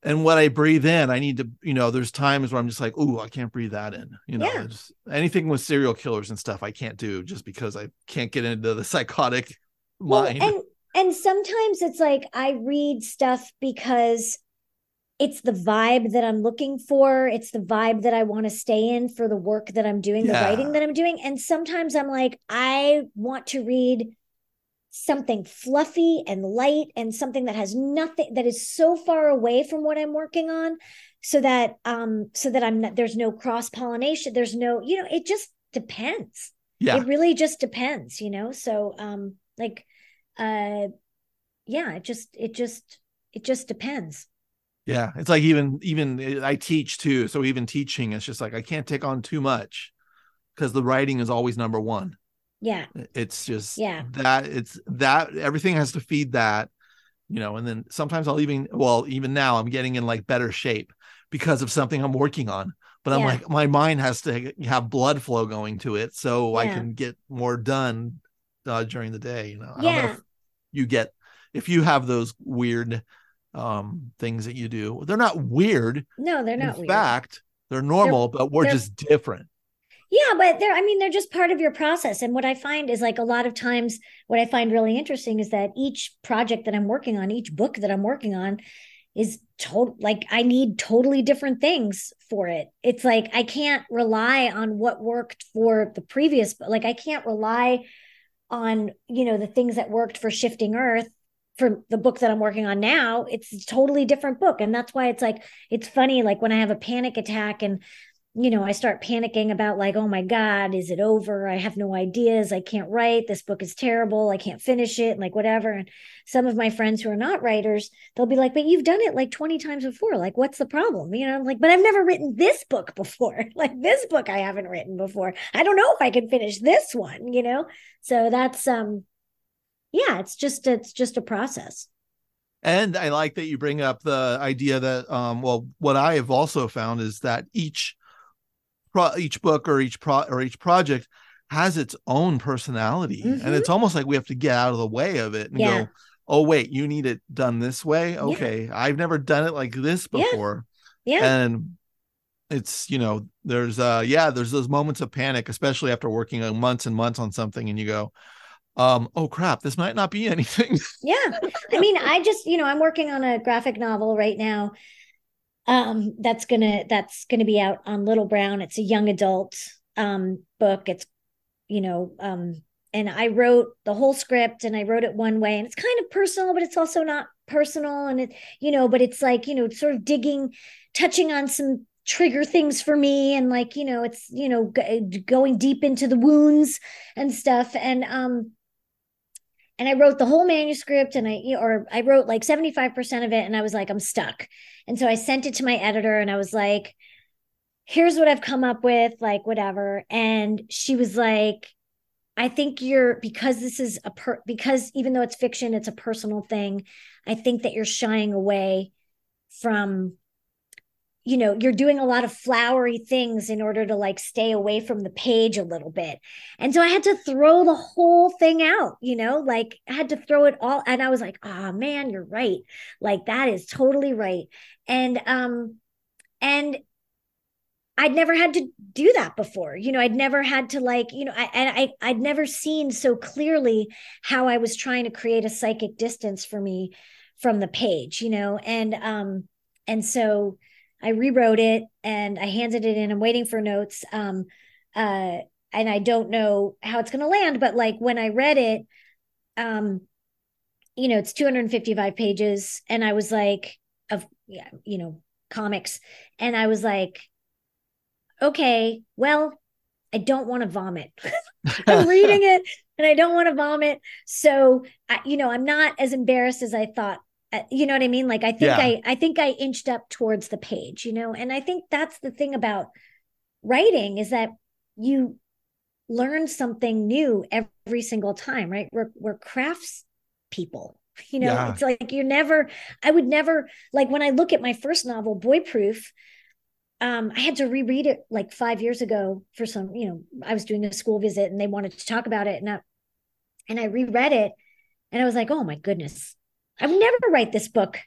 And what I breathe in, I need to, you know, there's times where I'm just like, oh, I can't breathe that in. You know, Yeah. anything with serial killers and stuff, I can't do just because I can't get into the psychotic well mind. and and sometimes it's like i read stuff because it's the vibe that i'm looking for. It's the vibe that i want to stay in for the work that i'm doing the writing that i'm doing. And sometimes i'm like i want to read something fluffy and light and something that has nothing that is so far away from what i'm working on so that um so that i'm not there's no cross pollination there's no you know it just depends. Yeah, it really just depends you know? So um like uh yeah it just it just it just depends yeah. It's like even even I teach too, so even teaching, it's just like I can't take on too much because the writing is always number one. yeah It's just Yeah. that it's that everything has to feed that, you know, and then sometimes I'll even well, even now I'm getting in like better shape because of something I'm working on. But I'm Yeah. like, my mind has to have blood flow going to it so I can get more done uh, during the day. You know, I don't know Yeah. if you get if you have those weird um things that you do. They're not weird. no they're not in weird fact, they're normal, but we're they're- just different. yeah but they're i mean they're just part of your process and what i find is like a lot of times what i find really interesting is that each project that i'm working on each book that i'm working on is total like i need totally different things for it it's like i can't rely on what worked for the previous but like i can't rely on you know the things that worked for shifting earth for the book that i'm working on now it's a totally different book. And that's why it's like it's funny like when i have a panic attack and you know i start panicking about like oh my god is it over? I have no ideas. I can't write. This book is terrible. I can't finish it like whatever. And some of my friends who are not writers they'll be like but you've done it like 20 times before. Like what's the problem? You know I'm like but i've never written this book before. Like this book i haven't written before. I don't know if i can finish this one you know? So that's um yeah it's just it's just a process And I like that you bring up the idea that, um, well, what I have also found is that each, pro- each book or each pro or each project has its own personality, Mhm. and it's almost like we have to get out of the way of it and Yeah. go, "Oh, wait, you need it done this way? Okay, I've never done it like this Yeah. before." yeah And it's you know, there's uh, yeah, there's those moments of panic, especially after working on months and months on something, and you go, um, "Oh crap, this might not be anything." Yeah. I mean, I just, you know, I'm working on a graphic novel right now. Um, that's gonna that's gonna be out on Little Brown. It's a young adult um book. It's, you know, um, and I wrote the whole script and I wrote it one way, and it's kind of personal, but it's also not personal and it you know but it's like you know sort of digging touching on some trigger things for me and like you know it's you know g- going deep into the wounds and stuff and um and I wrote the whole manuscript and I or I wrote like 75% of it and I was like I'm stuck. And so I sent it to my editor and I was like here's what I've come up with like whatever and she was like I think you're because this is a per because even though it's fiction it's a personal thing I think that you're shying away from you know you're doing a lot of flowery things in order to like stay away from the page a little bit. And so i had to throw the whole thing out you know like i had to throw it all and i was like oh man you're right. Like that is totally right. And um and I'd never had to do that before. You know, I'd never had to like, you know, I and I I'd never seen so clearly how I was trying to create a psychic distance for me from the page, you know, and um and so I rewrote it and I handed it in. I'm waiting for notes. Um, uh, and I don't know how it's going to land, but like when I read it, um, you know, it's 255 pages, and I was like, of yeah, you know, comics, and I was like, okay, well, I don't want to vomit. I'm reading it and I don't want to vomit. So, I, you know, I'm not as embarrassed as I thought you know what i mean? Like i think yeah. i i think i inched up towards the page you know? And i think that's the thing about writing is that you learn something new every single time right? We're, we're crafts people you know? Yeah. it's like you're never i would never like when i look at my first novel boy proof um i had to reread it like five years ago for some you know i was doing a school visit and they wanted to talk about it and I, and i reread it and i was like oh my goodness I would never write this book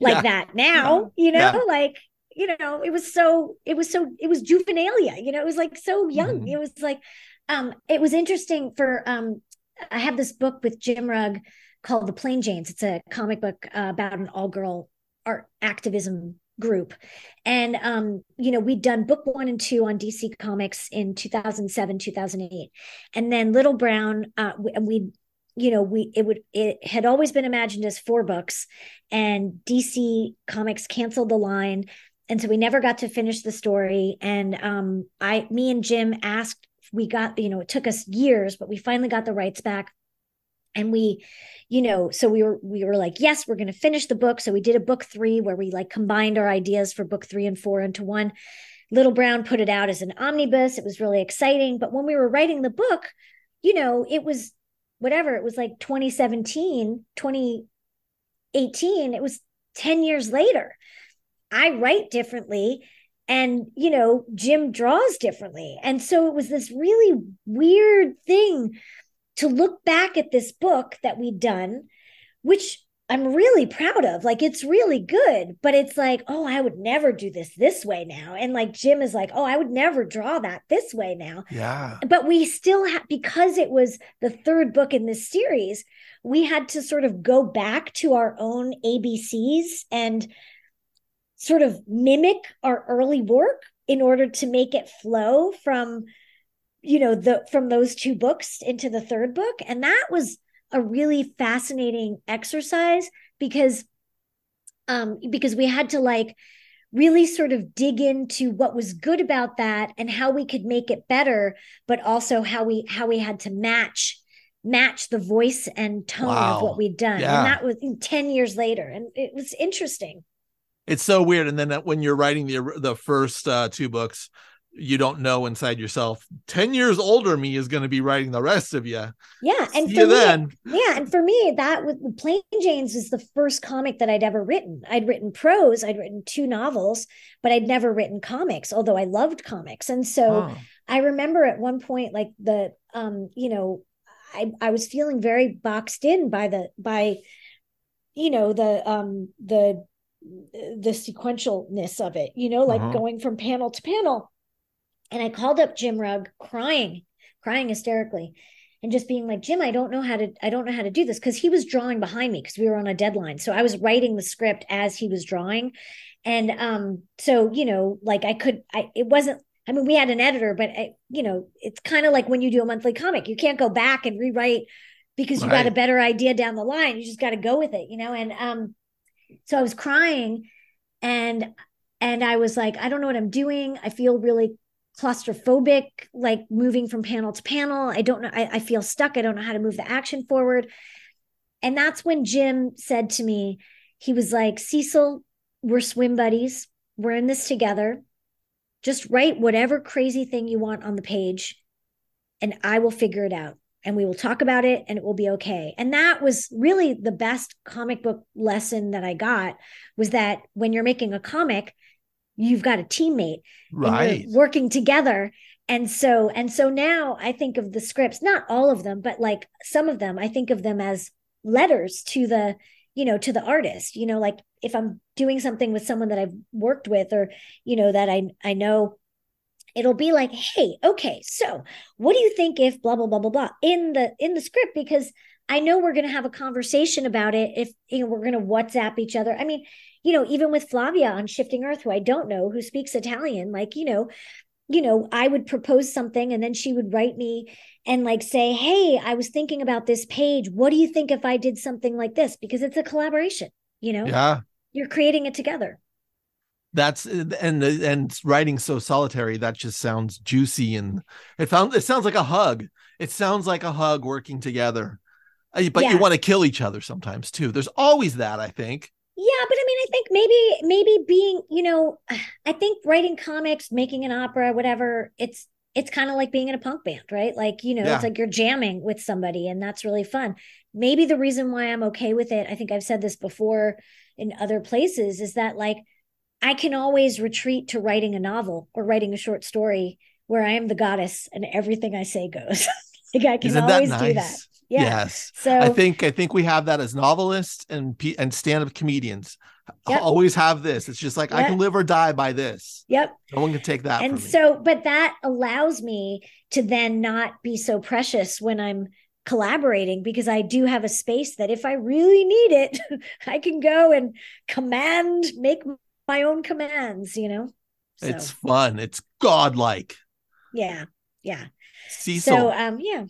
like yeah. that now, yeah. you know, yeah. like, you know, it was so, it was so, it was juvenilia, you know, it was like so young. Mm-hmm. It was like, um, it was interesting for, um, I have this book with Jim Rugg called The Plain Janes. It's a comic book uh, about an all girl art activism group. And, um, you know, we'd done book one and two on DC Comics in 2007, 2008. And then Little Brown, uh, we, we you know we it would it had always been imagined as four books and dc comics canceled the line and so we never got to finish the story and um i me and jim asked we got you know it took us years but we finally got the rights back and we you know so we were we were like yes we're going to finish the book. So we did a book 3 where we like combined our ideas for book 3 and 4 into one. Little brown put it out as an omnibus. It was really exciting but when we were writing the book you know it was whatever it was like 2017 2018 it was 10 years later. I write differently and you know jim draws differently. And so it was this really weird thing to look back at this book that we'd done which I'm really proud of. Like it's really good, but it's like, oh, I would never do this this way now. And like Jim is like, oh, I would never draw that this way now. Yeah. But we still have because it was the third book in this series, we had to sort of go back to our own ABCs and sort of mimic our early work in order to make it flow from you know the from those two books into the third book and that was a really fascinating exercise because um because we had to like really sort of dig into what was good about that and how we could make it better but also how we how we had to match match the voice and tone wow. of what we'd done yeah. and that was 10 years later and it was interesting it's so weird and then when you're writing the the first uh, two books you don't know inside yourself 10 years older me is going to be writing the rest of you yeah and See for me, then. yeah and for me that with plain janes was the first comic that i'd ever written. I'd written prose i'd written two novels but i'd never written comics although i loved comics. And so oh. i remember at one point like the um you know i i was feeling very boxed in by the by you know the um the the sequentialness of it you know like uh-huh. going from panel to panel and I called up Jim Rugg crying, crying hysterically and just being like, Jim, I don't know how to, I don't know how to do this. Cause he was drawing behind me because we were on a deadline. So I was writing the script as he was drawing. And um, so, you know, like I could, I, it wasn't, I mean, we had an editor, but I, you know, it's kind of like when you do a monthly comic, you can't go back and rewrite because you got a better idea down the line. You just got to go with it, you know? And um, so I was crying and and I was like, I don't know what I'm doing. I feel really claustrophobic, like moving from panel to panel. I don't know. I, I feel stuck. I don't know how to move the action forward. And that's when Jim said to me, he was like, Cecil, we're swim buddies. We're in this together. Just write whatever crazy thing you want on the page, and I will figure it out. And we will talk about it and it will be okay. And that was really the best comic book lesson that I got was that when you're making a comic, you've got a teammate right. working together. And so and so now i think of the scripts not all of them but like some of them i think of them as letters to the you know to the artist you know like if i'm doing something with someone that i've worked with or you know that i i know it'll be like hey okay so what do you think if blah blah blah blah blah in the in the script because i know we're going to have a conversation about it if you know we're going to whatsapp each other i mean you know even with flavia on shifting earth who i don't know who speaks italian like you know you know i would propose something and then she would write me and like say, Hey, I was thinking about this page. What do you think if I did something like this? Because it's a collaboration, you know? Yeah. You're creating it together. That's uh, and and writing so solitary that just sounds juicy and it found it sounds like a hug. It sounds like a hug working together. Uh, but yeah. you want to kill each other sometimes too. There's always that, I think. Yeah, but I mean, I think maybe maybe being, you know, I think writing comics, making an opera, whatever, it's it's kind of like being in a punk band, right? Like, you know, yeah. it's like you're jamming with somebody and that's really fun. Maybe the reason why I'm okay with it, I think I've said this before in other places, is that like I can always retreat to writing a novel or writing a short story where I am the goddess and everything I say goes. like I can Isn't always nice? do that. Yeah. Yes. So I think I think we have that as novelists and and stand-up comedians. Yep. always have this. It's just like yep. I can live or die by this. Yep. No one can take that. And so, but that allows me to then not be so precious when I'm collaborating because I do have a space that if I really need it, I can go and command, make my own commands, you know? So. It's fun. It's godlike. Yeah. Yeah. Cecil. So, um, yeah.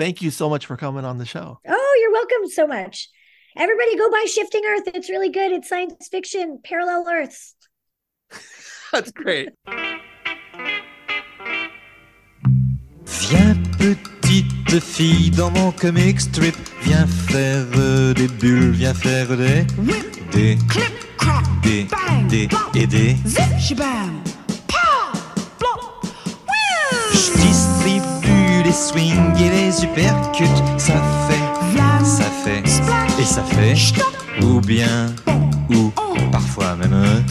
Thank you so much for coming on the show. Oh, you're welcome so much. Everybody go buy Shifting Earth. It's really good. It's science fiction, parallel Earths. That's great. Viens petite fille dans mon comic strip, viens faire des bulles, viens faire des des clip crack des des et des zip shabam Je distribue les et les uppercuts, ça fait ça fait et ça fait ou bien ou parfois même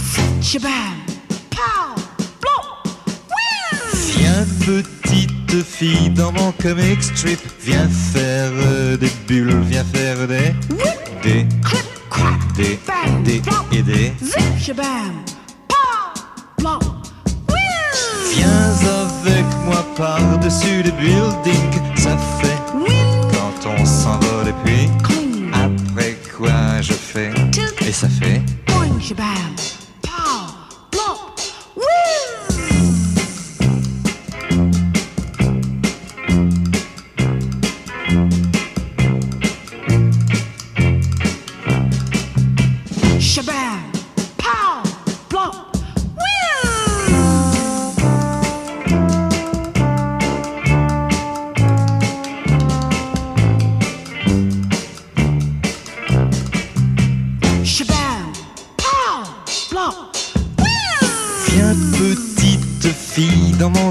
Viens petite fille dans mon comic strip, viens faire des bulles, viens faire des des des des et des. Viens avec moi par-dessus les buildings, ça fait quand on s'envole et puis après quoi je fais? Et ça fait?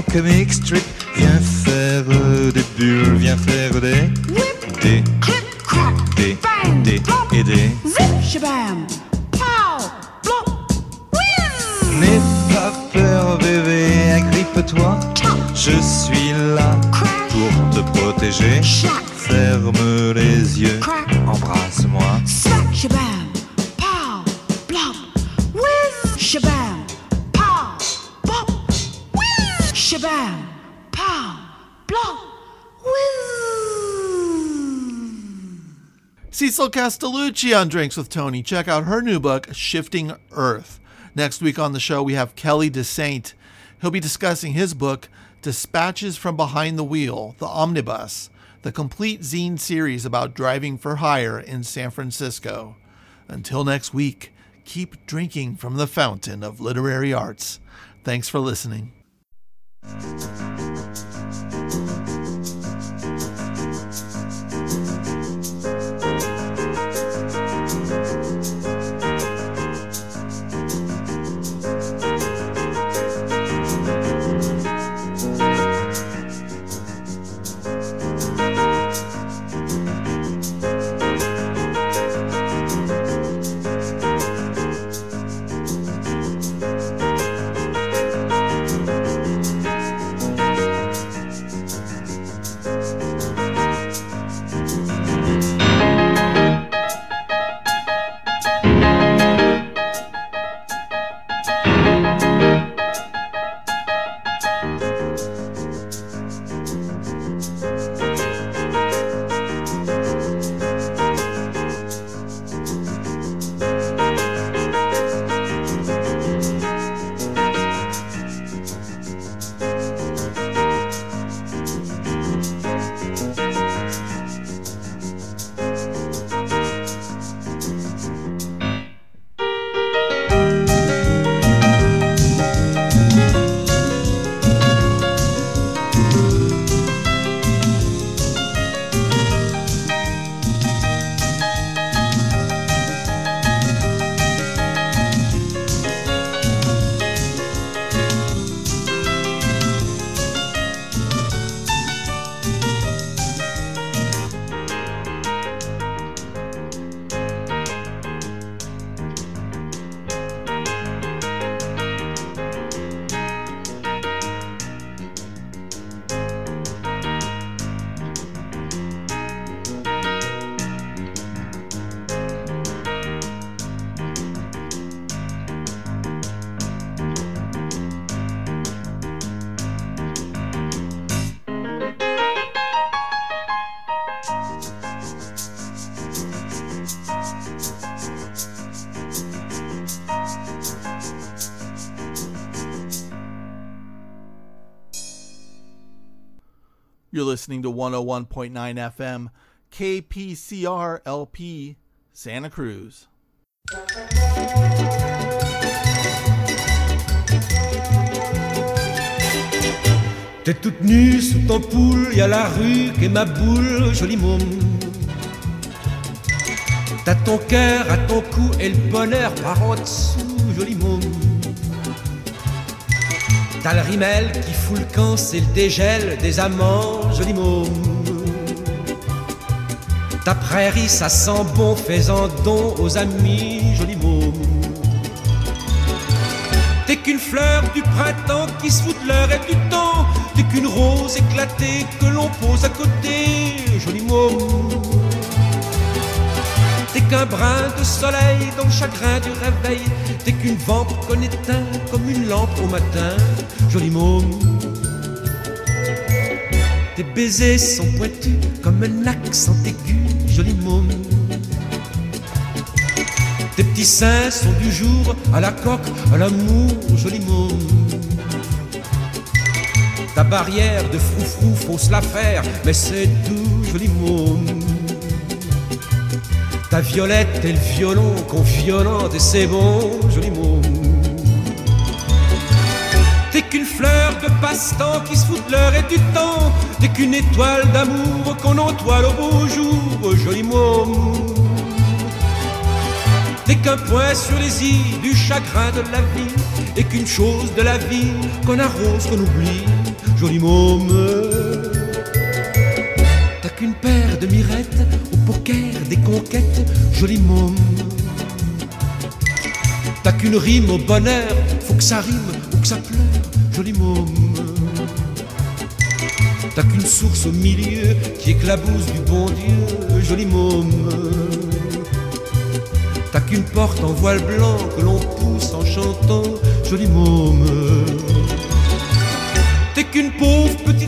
Comic strip. Viens faire des bulles, viens faire des. Des. Des. Des. Et des. N'aie pas peur, bébé, agrippe-toi. Je suis là pour te protéger. Ferme les yeux, embrasse-moi. Shabam, pow, blop, whiz, shabam. Shabam! Pow! Blah! Cecil Castellucci on Drinks with Tony. Check out her new book, Shifting Earth. Next week on the show, we have Kelly Dessaint. He'll be discussing his book, Dispatches from Behind the Wheel, the Omnibus, the complete zine series about driving for hire in San Francisco. Until next week, keep drinking from the fountain of literary arts. Thanks for listening. うん You're listening to 101.9 FM, KPCR LP, Santa Cruz. T'es toute nue sous ton poule, y a la rue qu'est ma boule, joli môme. T'as ton cœur à ton cou et le bonheur par en dessous, joli môme. T'as le rimel qui fout le camp, c'est le dégel des amants, joli môme. Ta prairie, ça sent bon, fais-en don aux amis, joli môme. T'es qu'une fleur du printemps qui se fout de l'heure et du temps. T'es qu'une rose éclatée que l'on pose à côté, joli môme. Qu'un brin de soleil dans le chagrin du réveil. T'es qu'une vente qu'on éteint comme une lampe au matin, joli môme. Tes baisers sont pointus comme un accent aigu, joli môme. Tes petits seins sont du jour à la coque, à l'amour, joli môme. Ta barrière de froufrou, faut se la faire, mais c'est doux, joli môme. Ta violette et le violon qu'on violente et c'est bon, joli môme. T'es qu'une fleur de passe-temps qui se fout de l'heure et du temps. T'es qu'une étoile d'amour qu'on entoile au beau jour, joli môme. T'es qu'un point sur les îles du chagrin de la vie Et qu'une chose de la vie qu'on arrose, qu'on oublie Joli môme poker des conquêtes Joli môme. T'as qu'une rime au bonheur Faut que ça rime ou que ça pleure Joli môme. T'as qu'une source au milieu qui éclabousse du bon Dieu Joli môme. T'as qu'une porte en voile blanc que l'on pousse en chantant, joli môme. T'es qu'une pauvre petite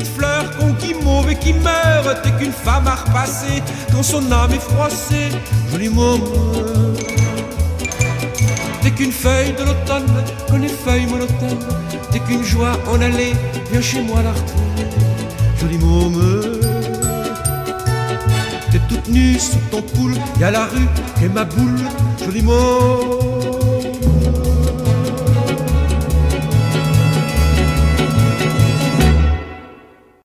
guimauve et qui meurt. T'es qu'une femme à repasser quand son âme est froissée, joli môme. T'es qu'une feuille de l'automne qu'on effeuille monotone. T'es qu'une joie en allée, viens chez moi la retrouver, joli môme. toute nue sous ton poule, y a la rue qu'est ma boule, joli mot.